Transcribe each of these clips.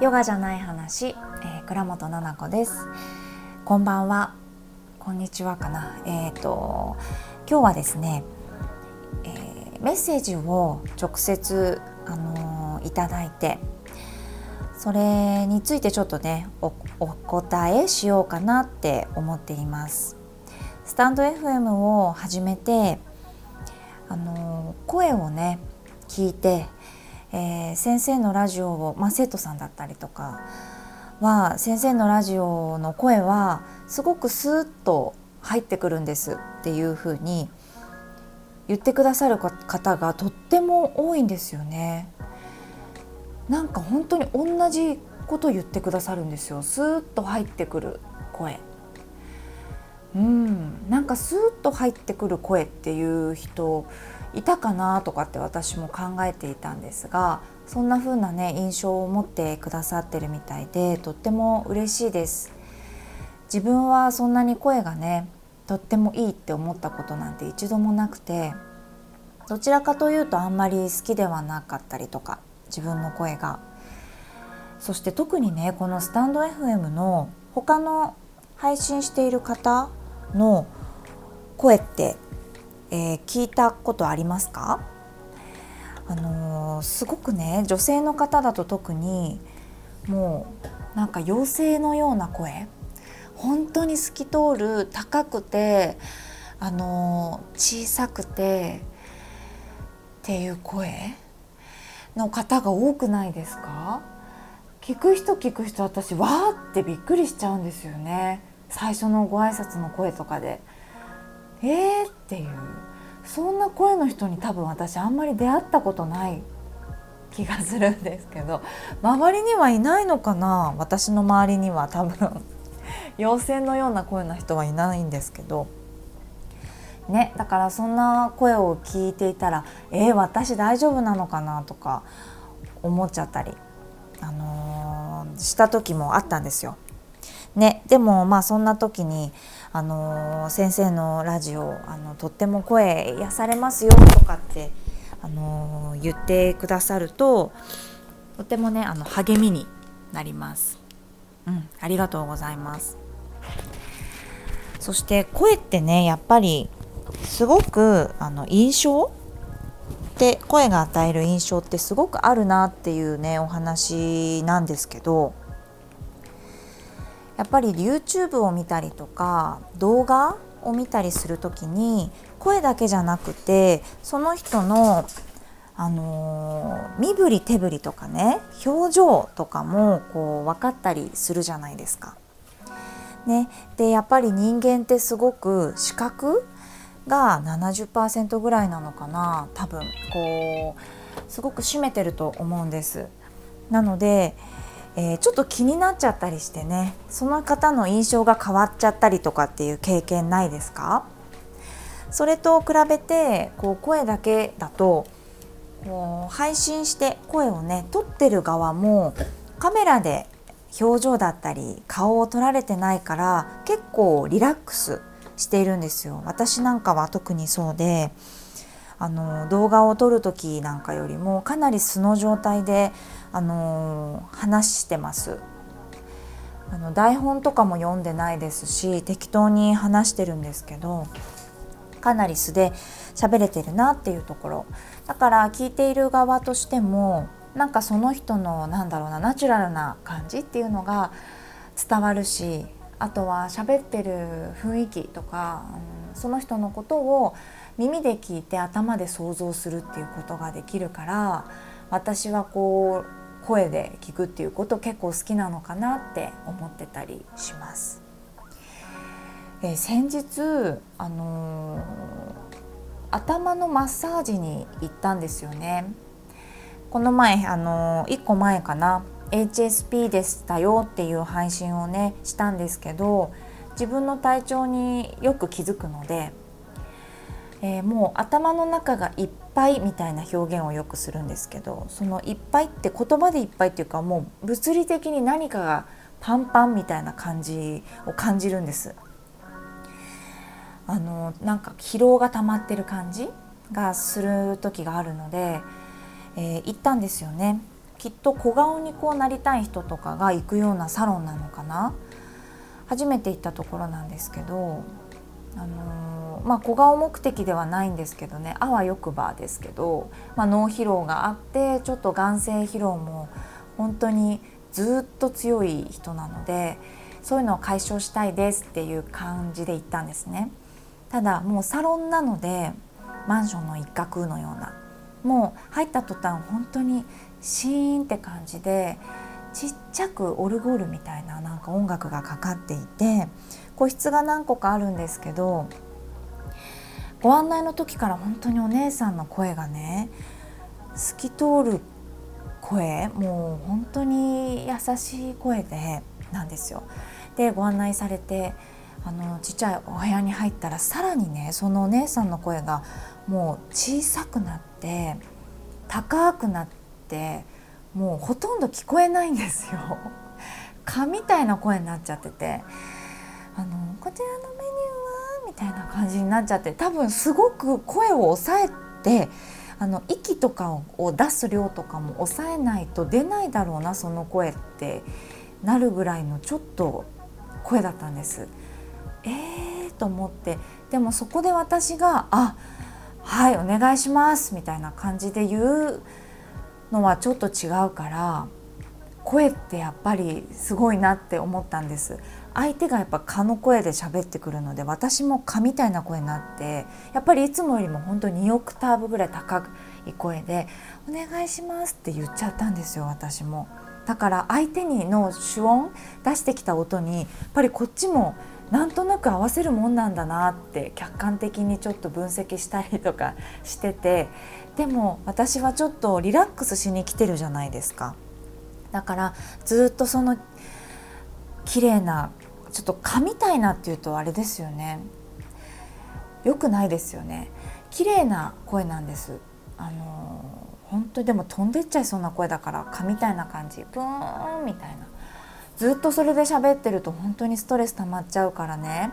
ヨガじゃない話、えー、倉本々子です。こんばんは。こんにちはかな。えっ、ー、と今日はですね、えー、メッセージを直接あのいただいてそれについてちょっとねお答えしようかなって思っています。スタンド FM を始めてあの声をね聞いてえー、先生のラジオを、まあ、生徒さんだったりとかは先生のラジオの声はすごくスーッと入ってくるんですっていうふうに言ってくださる方がとっても多いんですよね。なんか本当に同じこと言ってくださるんですよスーッと入ってくる声。うん。なんかスーッと入ってくる声っていう人いたかなとかって私も考えていたんですがそんな風なね印象を持ってくださってるみたいでとっても嬉しいです。自分はそんなに声がねとってもいいって思ったことなんて一度もなくてどちらかというとあんまり好きではなかったりとか自分の声が。そして特にねこのスタンド FM の他の配信している方の声ってえー、聞いたことありますか？あのー、すごくね女性の方だと特にもうなんか妖精のような声本当に透き通る高くてあの、小さくてっていう声の方が多くないですか？聞く人聞く人私わーってびっくりしちゃうんですよね。最初のご挨拶の声とかで。えーっていうそんな声の人に多分私あんまり出会ったことない気がするんですけど周りにはいないのかな？私の周りには多分妖精のような声の人はいないんですけどねだからそんな声を聞いていたらえー、私大丈夫なのかな？とか思っちゃったり、あのー、した時もあったんですよ。ね、でもまあそんな時にあの先生のラジオあのとっても声癒されますよとかってあの言ってくださるととてもねあの励みになります。うん、ありがとうございます。そして声ってねやっぱりすごくあの印象って声が与える印象ってすごくあるなっていうねお話なんですけどやっぱり YouTube を見たりとか動画を見たりする時に声だけじゃなくてその人のあのー、身振り手振りとかね表情とかもこう分かったりするじゃないですか。ね、でやっぱり人間ってすごく視覚が70%ぐらいなのかな多分こうすごく占めてると思うんです。なのでえー、ちょっと気になっちゃったりしてねその方の印象が変わっちゃったりとかっていう経験ないですか？それと比べてこう声だけだとこう配信して声をね撮ってる側もカメラで表情だったり顔を撮られてないから結構リラックスしているんですよ。私なんかは特にそうで。あの動画を撮る時なんかよりもかなり素の状態であの話してます。あの台本とかも読んでないですし適当に話してるんですけどかなり素で喋れてるなっていうところ。だから聞いている側としてもなんかその人のなんだろうなナチュラルな感じっていうのが伝わるしあとは喋ってる雰囲気とか、うん、その人のことを耳で聞いて頭で想像するっていうことができるから私はこう声で聞くっていうこと結構好きなのかなって思ってたりします。え、先日、あのー、頭のマッサージに行ったんですよね。この前、あのー、1個前かな HSP でしたよっていう配信をねしたんですけど自分の体調によく気づくのでえー、もう頭の中がいっぱいみたいな表現をよくするんですけどそのいっぱいって言葉でいっぱいっていうかもう物理的に何かがパンパンみたいな感じを感じるんです。あのなんか疲労が溜まってる感じがする時があるので、えー、行ったんですよねきっと小顔にこうなりたい人とかが行くようなサロンなのかな初めて行ったところなんですけど、あのー、まあ、小顔目的ではないんですけどねあわよくばですけど、まあ、脳疲労があってちょっと眼性疲労も本当にずっと強い人なのでそういうのを解消したいですっていう感じで行ったんですね。ただもうサロンなのでマンションの一角のようなもう入った途端本当にシーンって感じでちっちゃくオルゴールみたいななんか音楽がかかっていて個室が何個かあるんですけどご案内の時から本当にお姉さんの声がね透き通る声もう本当に優しい声でなんですよ。でご案内されてあのちっちゃいお部屋に入ったらさらにねそのお姉さんの声がもう小さくなって高くなってもうほとんど聞こえないんですよ。蚊みたいな声になっちゃってて「こちらのメニューは?」みたいな感じになっちゃって多分すごく声を抑えてあの息とかを出す量とかも抑えないと出ないだろうなその声ってなるぐらいのちょっと声だったんです。えーと思ってでもそこで私が「あはいお願いします」みたいな感じで言うのはちょっと違うから声ってやっぱりすごいなって思ったんです相手がやっぱ蚊の声で喋ってくるので私も蚊みたいな声になってやっぱりいつもよりも本当に2オクターブぐらい高い声で「お願いします」って言っちゃったんですよ私も。だから相手にの主音出してきた音にやっぱりこっちもなんとなく合わせるもんなんだなって客観的にちょっと分析したりとかしててでも私はちょっとリラックスしに来てるじゃないですかだからずっとその綺麗なちょっと蚊みたいなっていうとあれですよね。よくないですよね。綺麗な声なんです。あの本当にでも飛んでっちゃいそうな声だから蚊みたいな感じ。ブーンみたいな。ずっとそれで喋ってると本当にストレス溜まっちゃうからね。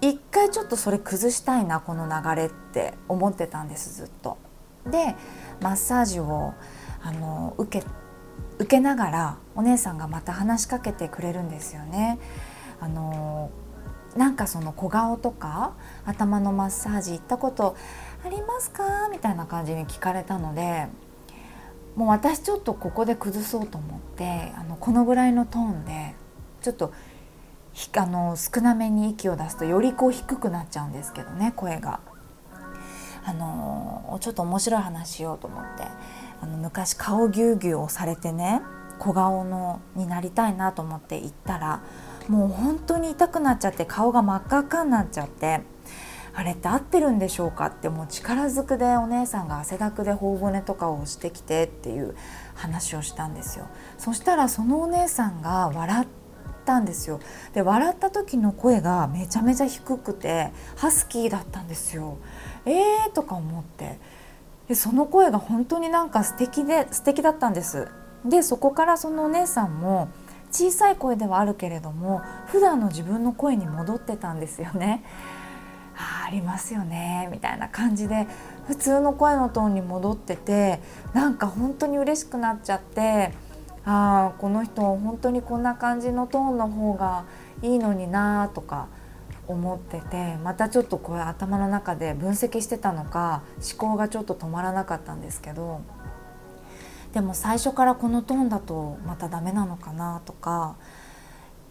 一回ちょっとそれ崩したいなこの流れって思ってたんですずっと。でマッサージをあの受け受けながらお姉さんがまた話しかけてくれるんですよね。あのなんかその小顔とか頭のマッサージ行ったことありますか？みたいな感じに聞かれたのでもう私ちょっとここで崩そうと思ってあのこのぐらいのトーンでちょっとあの少なめに息を出すとよりこう低くなっちゃうんですけどね声が。あのちょっと面白い話しようと思ってあの昔顔ぎゅうぎゅうをされてね小顔のになりたいなと思って行ったらもう本当に痛くなっちゃって顔が真っ赤っかになっちゃってあれって合ってるんでしょうかってもう力ずくでお姉さんが汗だくで頬骨とかを押してきてっていう話をしたんですよ。そしたらそのお姉さんが笑ったんですよ。で笑った時の声がめちゃめちゃ低くてハスキーだったんですよ。えーとか思って。でその声が本当になんか素敵で素敵だったんです。でそこからそのお姉さんも小さい声ではあるけれども普段の自分の声に戻ってたんですよね。あありますよねみたいな感じで普通の声のトーンに戻っててなんか本当に嬉しくなっちゃってああこの人本当にこんな感じのトーンの方がいいのになとか思っててまたちょっとこれ頭の中で分析してたのか思考がちょっと止まらなかったんですけどでも最初からこのトーンだとまたダメなのかなとか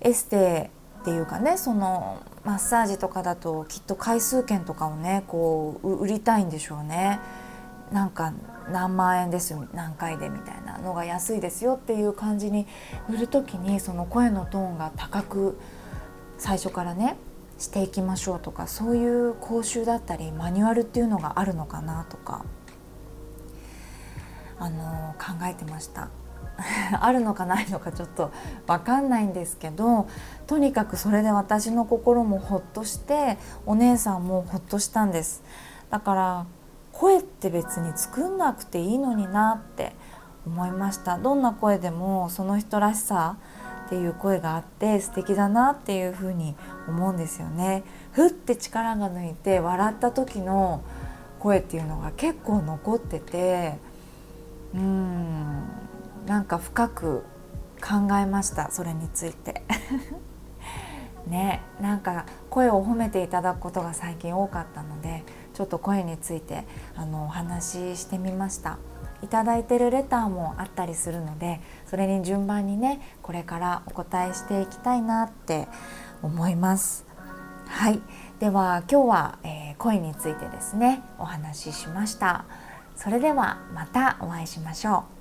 エステっていうかねそのマッサージとかだときっと回数券とかをねこう売りたいんでしょうね。なんか何万円です何回でみたいなのが安いですよっていう感じに売る時にその声のトーンが高く最初からねしていきましょうとかそういう講習だったりマニュアルっていうのがあるのかなとかあの考えてました。あるのかないのかちょっと分かんないんですけどとにかくそれで私の心もほっとしてお姉さんもほっとしたんですだから声って別に作んなくていいのになって思いましたどんな声でもその人らしさっていう声があって素敵だなっていうふうに思うんですよねふって力が抜いて笑った時の声っていうのが結構残っててうーんなんか深く考えましたそれについて。ねなんか声を褒めていただくことが最近多かったのでちょっと声についてあのお話ししてみましたいただいてるレターもあったりするのでそれに順番にねこれからお答えしていきたいなって思います。はい。では今日は、えー、恋についてですねお話ししました。それではまたお会いしましょう。